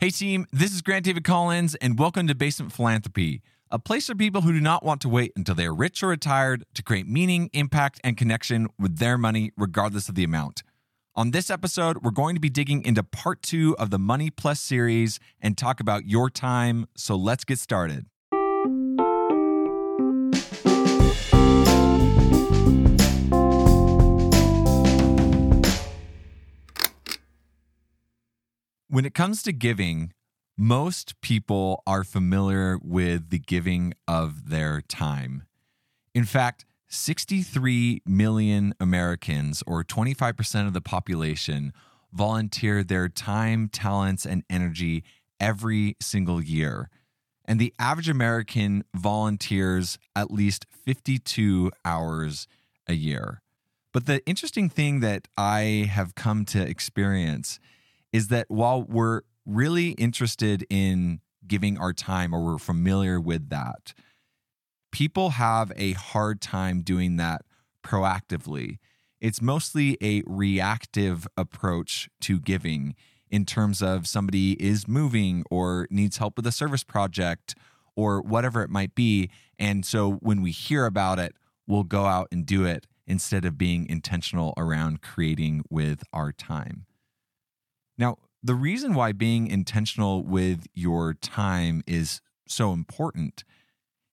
Hey, team, this is Grant David Collins, and welcome to Basement Philanthropy, a place for people who do not want to wait until they are rich or retired to create meaning, impact, and connection with their money, regardless of the amount. On this episode, we're going to be digging into part two of the Money Plus series and talk about your time. So let's get started. When it comes to giving, most people are familiar with the giving of their time. In fact, 63 million Americans, or 25% of the population, volunteer their time, talents, and energy every single year. And the average American volunteers at least 52 hours a year. But the interesting thing that I have come to experience is that while we're really interested in giving our time or we're familiar with that, people have a hard time doing that proactively. It's mostly a reactive approach to giving in terms of somebody is moving or needs help with a service project or whatever it might be. And so when we hear about it, we'll go out and do it instead of being intentional around creating with our time. Now, the reason why being intentional with your time is so important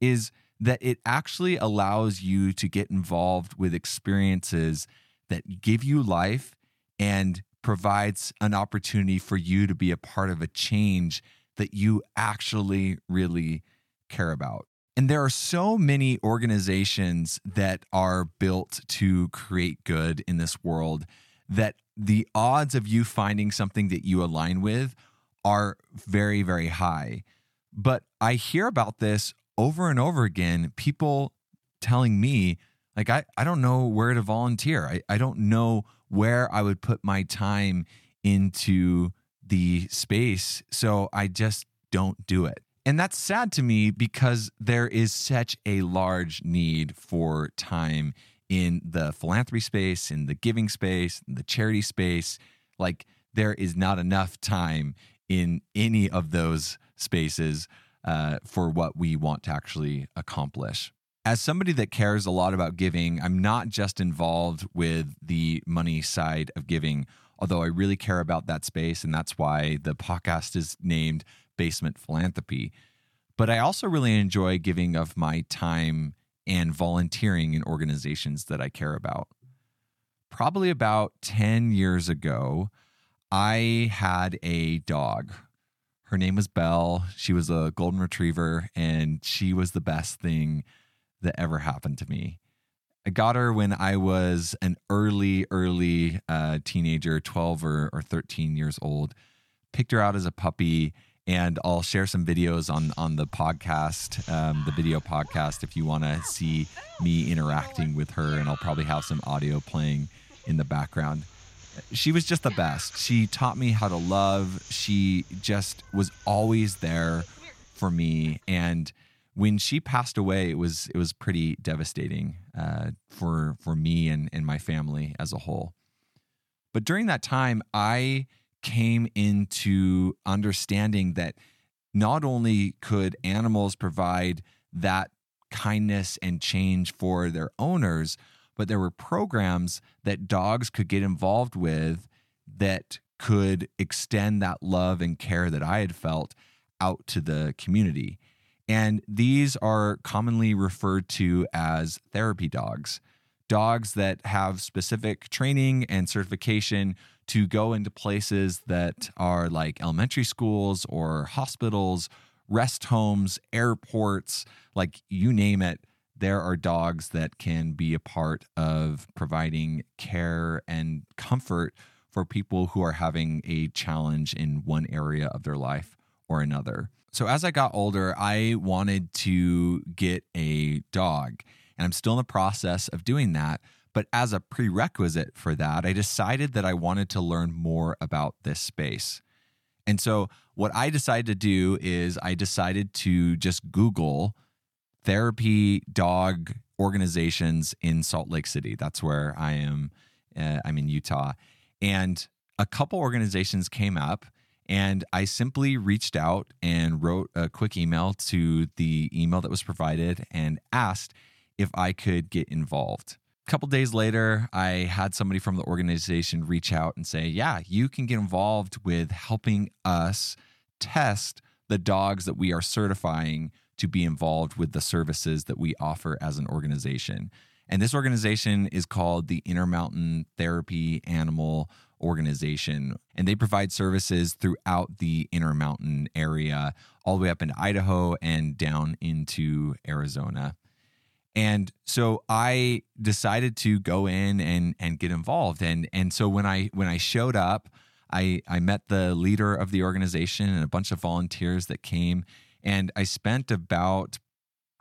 is that it actually allows you to get involved with experiences that give you life and provides an opportunity for you to be a part of a change that you actually really care about. And there are so many organizations that are built to create good in this world that the odds of you finding something that you align with are very, very high. But I hear about this over and over again, people telling me, like, I, I don't know where to volunteer. I, I don't know where I would put my time into the space. So I just don't do it. And that's sad to me because there is such a large need for time in the philanthropy space, in the giving space, in the charity space. Like there is not enough time in any of those spaces uh, for what we want to actually accomplish. As somebody that cares a lot about giving, I'm not just involved with the money side of giving, although I really care about that space. And that's why the podcast is named Basement Philanthropy. But I also really enjoy giving of my time and volunteering in organizations that I care about. Probably about 10 years ago, I had a dog. Her name was Belle. She was a golden retriever, and she was the best thing that ever happened to me. I got her when I was an early, early uh, teenager, 12 or, or 13 years old. Picked her out as a puppy and I'll share some videos on on the podcast, um, the video podcast, if you want to see me interacting with her, and I'll probably have some audio playing in the background. She was just the best. She taught me how to love. She just was always there for me, and when she passed away, it was it was pretty devastating uh, for for me and and my family as a whole. But during that time, I came into understanding that not only could animals provide that kindness and change for their owners, but there were programs that dogs could get involved with that could extend that love and care that I had felt out to the community. And these are commonly referred to as therapy dogs, dogs that have specific training and certification to go into places that are like elementary schools or hospitals, rest homes, airports, like you name it. There are dogs that can be a part of providing care and comfort for people who are having a challenge in one area of their life or another. So, as I got older, I wanted to get a dog, and I'm still in the process of doing that. But as a prerequisite for that, I decided that I wanted to learn more about this space. And so, what I decided to do is I decided to just Google therapy dog organizations in Salt Lake City. That's where I am. Uh, I'm in Utah. And a couple organizations came up, And I simply reached out and wrote a quick email to the email that was provided and asked if I could get involved. A couple days later, I had somebody from the organization reach out and say, Yeah, you can get involved with helping us test the dogs that we are certifying to be involved with the services that we offer as an organization. And this organization is called the Intermountain Therapy Animal Organization. And they provide services throughout the Intermountain area, all the way up into Idaho and down into Arizona. And so I decided to go in and and get involved. And and so when I when I showed up, I I met the leader of the organization and a bunch of volunteers that came and I spent about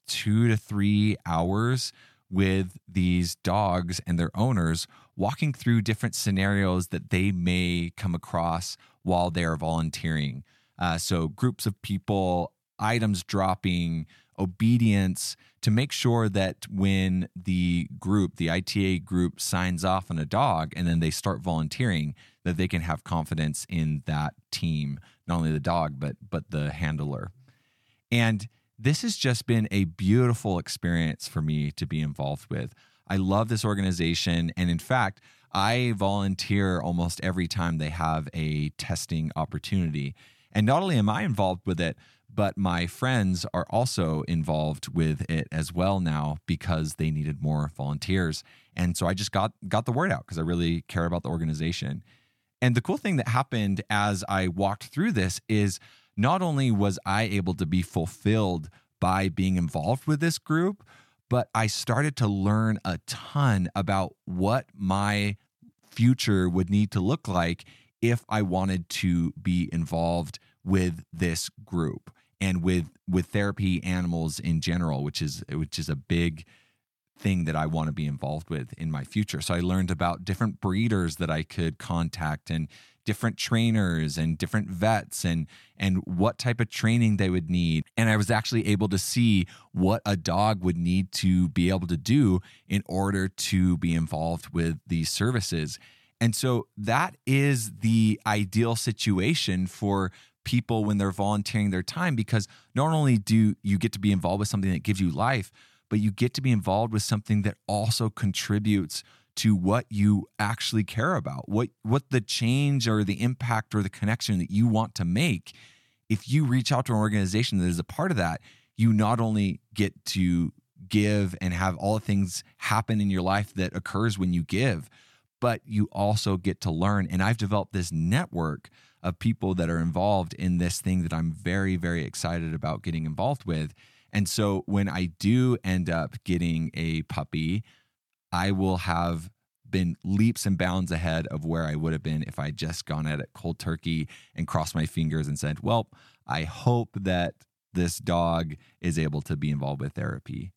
2 to 3 hours with these dogs and their owners walking through different scenarios that they may come across while they are volunteering. Uh, so, groups of people, items dropping, obedience to make sure that when the group, the ITA group, signs off on a dog and then they start volunteering, that they can have confidence in that team, not only the dog, but but the handler. And this has just been a beautiful experience for me to be involved with. I love this organization. And in fact, I volunteer almost every time they have a testing opportunity. And not only am I involved with it, but my friends are also involved with it as well now because they needed more volunteers. And so I just got got the word out because I really care about the organization. And the cool thing that happened as I walked through this is not only was I able to be fulfilled by being involved with this group, but I started to learn a ton about what my future would need to look like if I wanted to be involved with this group and with with therapy animals in general, which is which is a big thing that I want to be involved with in my future. So I learned about different breeders that I could contact and different trainers and different vets and and what type of training they would need and I was actually able to see what a dog would need to be able to do in order to be involved with these services. And so that is the ideal situation for people when they're volunteering their time because not only do you get to be involved with something that gives you life, but you get to be involved with something that also contributes to what you actually care about, what what the change or the impact or the connection that you want to make. If you reach out to an organization that is a part of that, you not only get to give and have all the things happen in your life that occurs when you give, but you also get to learn. And I've developed this network of people that are involved in this thing that I'm very, very excited about getting involved with. And so when I do end up getting a puppy, I will have been leaps and bounds ahead of where I would have been if I just gone at it cold turkey and crossed my fingers and said, Well, I hope that this dog is able to be involved with therapy.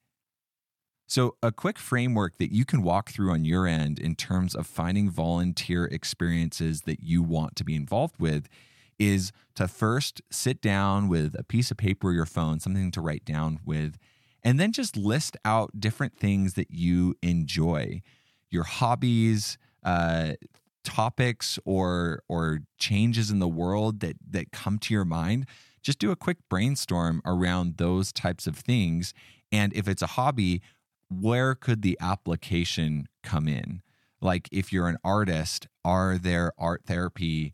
So, a quick framework that you can walk through on your end in terms of finding volunteer experiences that you want to be involved with is to first sit down with a piece of paper or your phone, something to write down with, and then just list out different things that you enjoy, your hobbies, uh, topics, or or changes in the world that that come to your mind. Just do a quick brainstorm around those types of things, and if it's a hobby, where could the application come in? Like if you're an artist, are there art therapy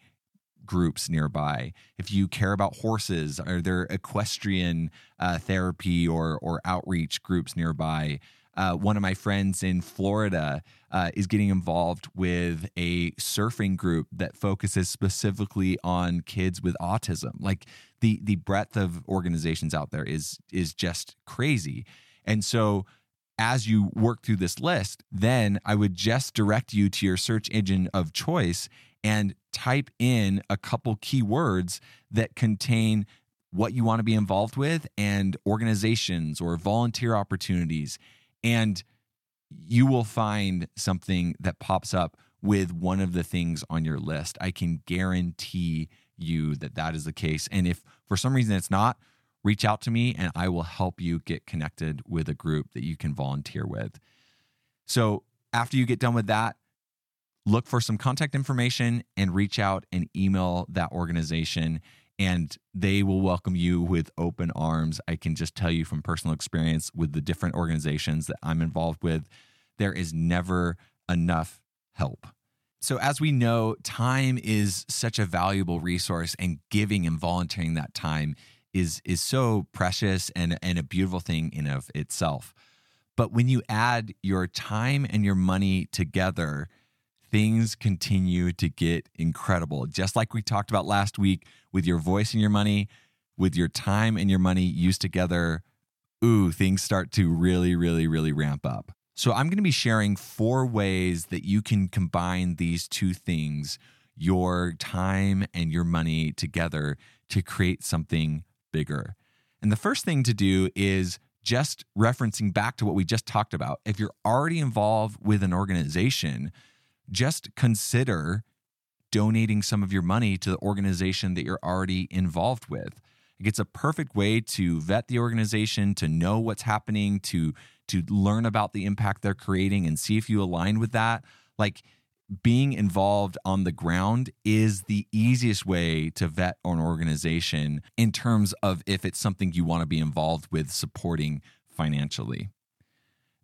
groups nearby. If you care about horses, are there equestrian uh, therapy or or outreach groups nearby? Uh, one of my friends in Florida uh, is getting involved with a surfing group that focuses specifically on kids with autism. Like the the breadth of organizations out there is is just crazy, and so as you work through this list, then I would just direct you to your search engine of choice and type in a couple keywords that contain what you want to be involved with and organizations or volunteer opportunities. And you will find something that pops up with one of the things on your list. I can guarantee you that that is the case. And if for some reason it's not, reach out to me and I will help you get connected with a group that you can volunteer with. So after you get done with that, look for some contact information and reach out and email that organization and they will welcome you with open arms. I can just tell you from personal experience with the different organizations that I'm involved with, there is never enough help. So, as we know, time is such a valuable resource, and giving and volunteering that time is, is so precious and, and a beautiful thing in of itself. But when you add your time and your money together, things continue to get incredible. Just like we talked about last week with your voice and your money, with your time and your money used together, ooh, things start to really, really, really ramp up. So I'm going to be sharing four ways that you can combine these two things, your time and your money together to create something bigger. And the first thing to do is just referencing back to what we just talked about. If you're already involved with an organization, just consider donating some of your money to the organization that you're already involved with. It's a perfect way to vet the organization, to know what's happening, to to learn about the impact they're creating and see if you align with that. Like being involved on the ground is the easiest way to vet an organization in terms of if it's something you want to be involved with supporting financially.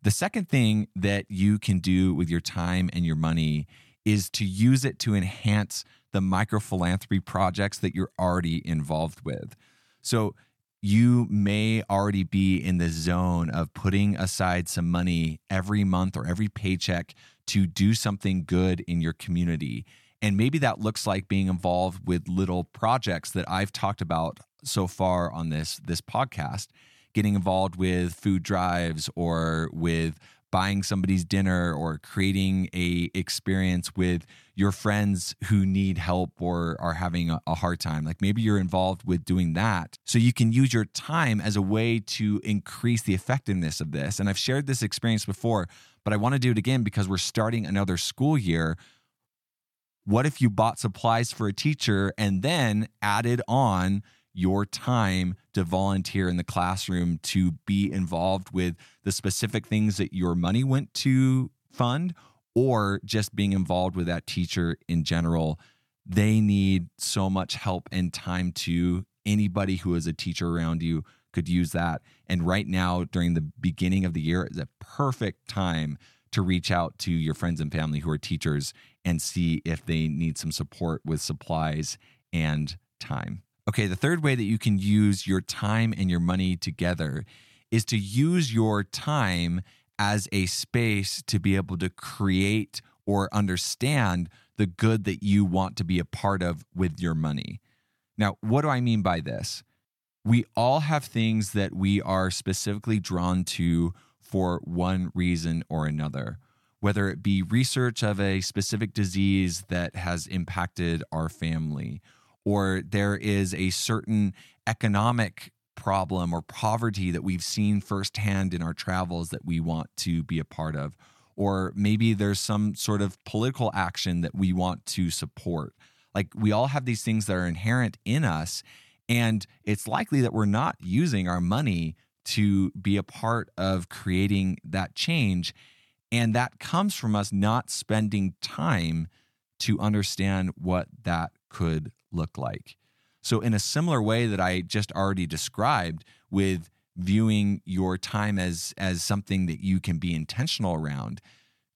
The second thing that you can do with your time and your money is to use it to enhance the microphilanthropy projects that you're already involved with. So, you may already be in the zone of putting aside some money every month or every paycheck to do something good in your community. And maybe that looks like being involved with little projects that I've talked about so far on this this podcast, getting involved with food drives or with buying somebody's dinner or creating a experience with your friends who need help or are having a, hard time. Like maybe you're involved with doing that. So you can use your time as a way to increase the effectiveness of this. And i've shared this experience before but i want to do it again because we're starting another school year. What if you bought supplies for a teacher and then added on your time to volunteer in the classroom to be involved with the specific things that your money went to fund or just being involved with that teacher in general? They need so much help and time to anybody who is a teacher around you could use that and right now during the beginning of the year is a perfect time to reach out to your friends and family who are teachers and see if they need some support with supplies and time Okay, the third way that you can use your time and your money together is to use your time as a space to be able to create or understand the good that you want to be a part of with your money. Now, what do I mean by this? We all have things that we are specifically drawn to for one reason or another, whether it be research of a specific disease that has impacted our family or there is a certain economic problem or poverty that we've seen firsthand in our travels that we want to be a part of. Or maybe there's some sort of political action that we want to support. Like we all have these things that are inherent in us. And it's likely that we're not using our money to be a part of creating that change. And that comes from us not spending time to understand what that could look like. So, in a similar way that I just already described with viewing your time as, as something that you can be intentional around,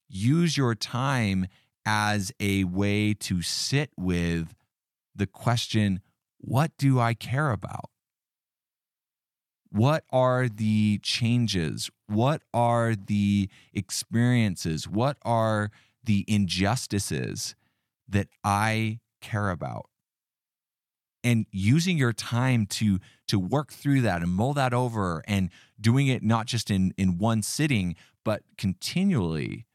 use your time as a way to sit with the question what do I care about? What are the changes? What are the experiences? What are the injustices that I care about? and using your time to to work through that and mull that over and doing it not just in in one sitting but continually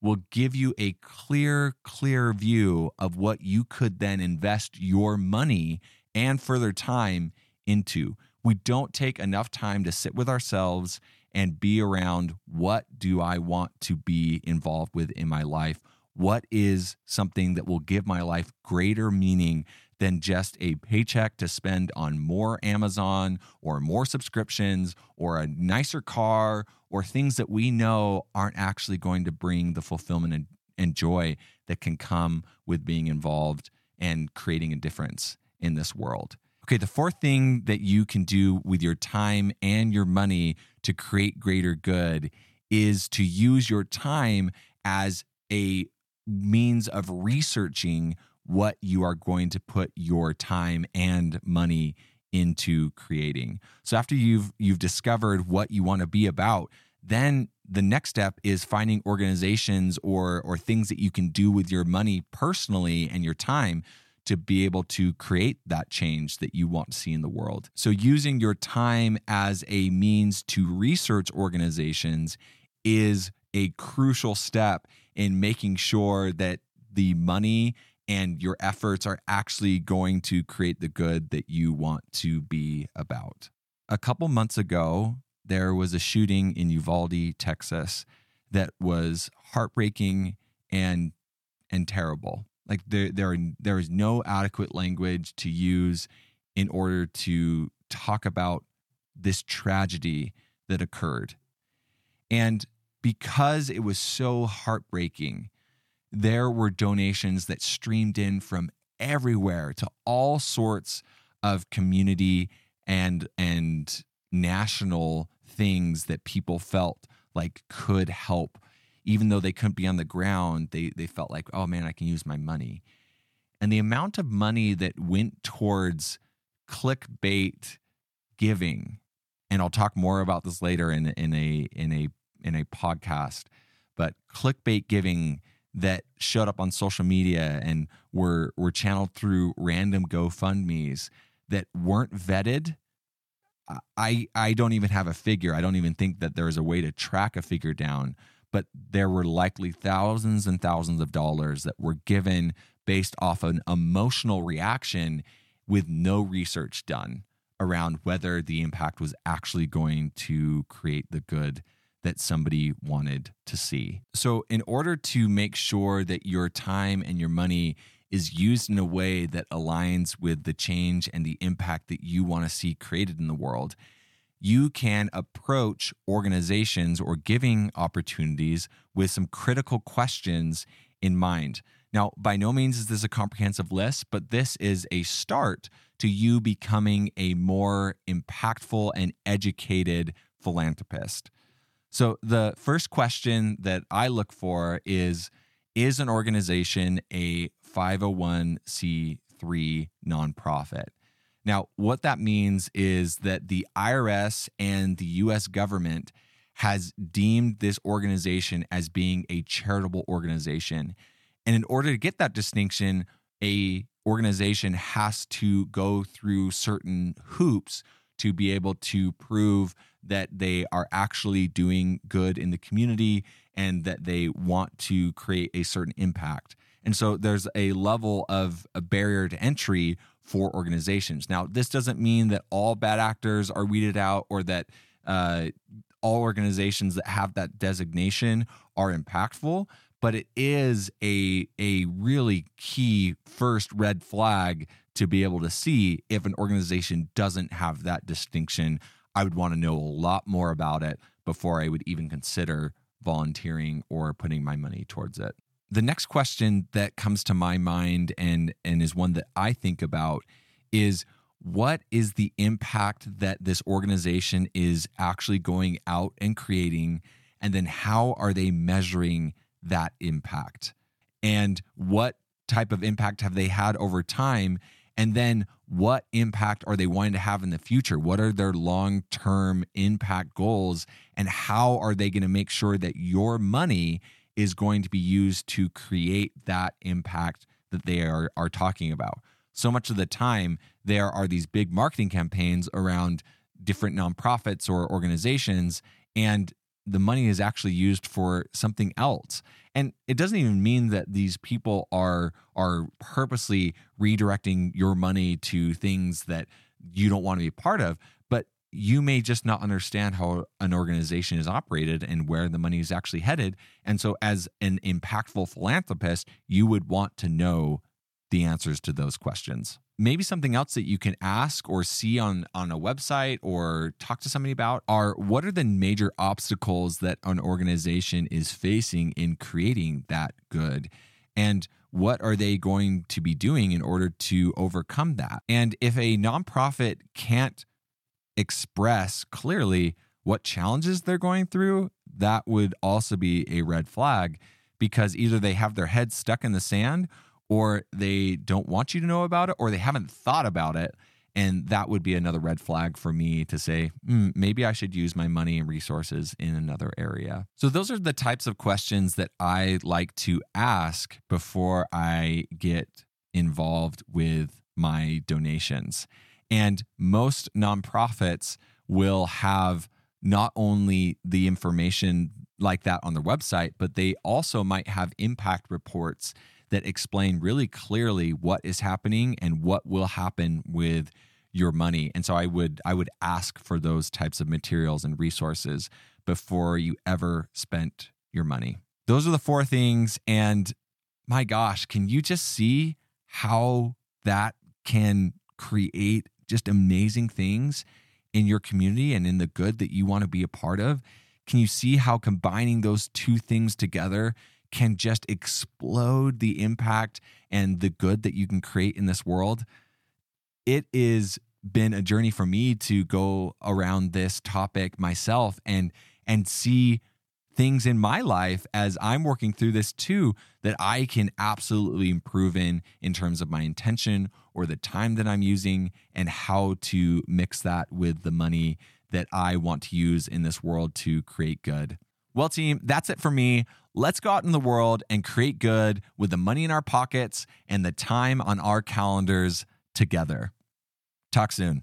will give you a clear clear view of what you could then invest your money and further time into. We don't take enough time to sit with ourselves and be around what do i want to be involved with in my life? What is something that will give my life greater meaning than just a paycheck to spend on more Amazon or more subscriptions or a nicer car or things that we know aren't actually going to bring the fulfillment and, joy that can come with being involved and creating a difference in this world. Okay, the fourth thing that you can do with your time and your money to create greater good is to use your time as a means of researching what you are going to put your time and money into creating. So after you've you've discovered what you want to be about, then the next step is finding organizations or or things that you can do with your money personally and your time to be able to create that change that you want to see in the world. So using your time as a means to research organizations is a crucial step in making sure that the money and your efforts are actually going to create the good that you want to be about. A couple months ago, there was a shooting in Uvalde, Texas that was heartbreaking and and terrible. Like there there are, there is no adequate language to use in order to talk about this tragedy that occurred. And because it was so heartbreaking, there were donations that streamed in from everywhere to all sorts of community and and national things that people felt like could help even though they couldn't be on the ground they they felt like oh man I can use my money and the amount of money that went towards clickbait giving and I'll talk more about this later in in a in a in a podcast but clickbait giving that showed up on social media and were were channeled through random GoFundmes that weren't vetted. I I don't even have a figure. I don't even think that there is a way to track a figure down, but there were likely thousands and thousands of dollars that were given based off an emotional reaction with no research done around whether the impact was actually going to create the good that somebody wanted to see. So, in order to make sure that your time and your money is used in a way that aligns with the change and the impact that you want to see created in the world, you can approach organizations or giving opportunities with some critical questions in mind. Now, by no means is this a comprehensive list, but this is a start to you becoming a more impactful and educated philanthropist. So the first question that I look for is Is an organization a 501c3 nonprofit? Now, what that means is that the IRS and the US government has deemed this organization as being a charitable organization. And in order to get that distinction, a organization has to go through certain hoops to be able to prove that they are actually doing good in the community and that they want to create a certain impact. And so there's a level of a barrier to entry for organizations. Now, this doesn't mean that all bad actors are weeded out or that uh, all organizations that have that designation are impactful, but it is a a really key first red flag to be able to see if an organization doesn't have that distinction I would want to know a lot more about it before I would even consider volunteering or putting my money towards it. The next question that comes to my mind and and is one that I think about is what is the impact that this organization is actually going out and creating and then how are they measuring that impact? And what type of impact have they had over time and then what impact are they wanting to have in the future? What are their long term impact goals? And how are they going to make sure that your money is going to be used to create that impact that they are, are talking about? So much of the time, there are these big marketing campaigns around different nonprofits or organizations, and the money is actually used for something else and it doesn't even mean that these people are are purposely redirecting your money to things that you don't want to be part of you may just not understand how an organization is operated and where the money is actually headed. And so as an impactful philanthropist you would want to know the answers to those questions. Maybe something else that you can ask or see on on a website or talk to somebody about are what are the major obstacles that an organization is facing in creating that good? And what are they going to be doing in order to overcome that? And if a nonprofit can't express clearly what challenges they're going through that would also be a red flag because either they have their head stuck in the sand or they don't want you to know about it or they haven't thought about it and that would be another red flag for me to say, mm, maybe I should use my money and resources in another area. So, those are the types of questions that I like to ask before I get involved with my donations. And most nonprofits will have not only the information like that on their website, but they also might have impact reports that explain really clearly what is happening and what will happen with your money. And so I would I would ask for those types of materials and resources before you ever spent your money. Those are the four things and my gosh, can you just see how that can create just amazing things in your community and in the good that you want to be a part of? Can you see how combining those two things together can just explode the impact and the good that you can create in this world. It is been a journey for me to go around this topic myself and and see things in my life as I'm working through this too that I can absolutely improve in in terms of my intention or the time that I'm using and how to mix that with the money that I want to use in this world to create good. Well, team, that's it for me. Let's go out in the world and create good with the money in our pockets and the time on our calendars together. Talk soon.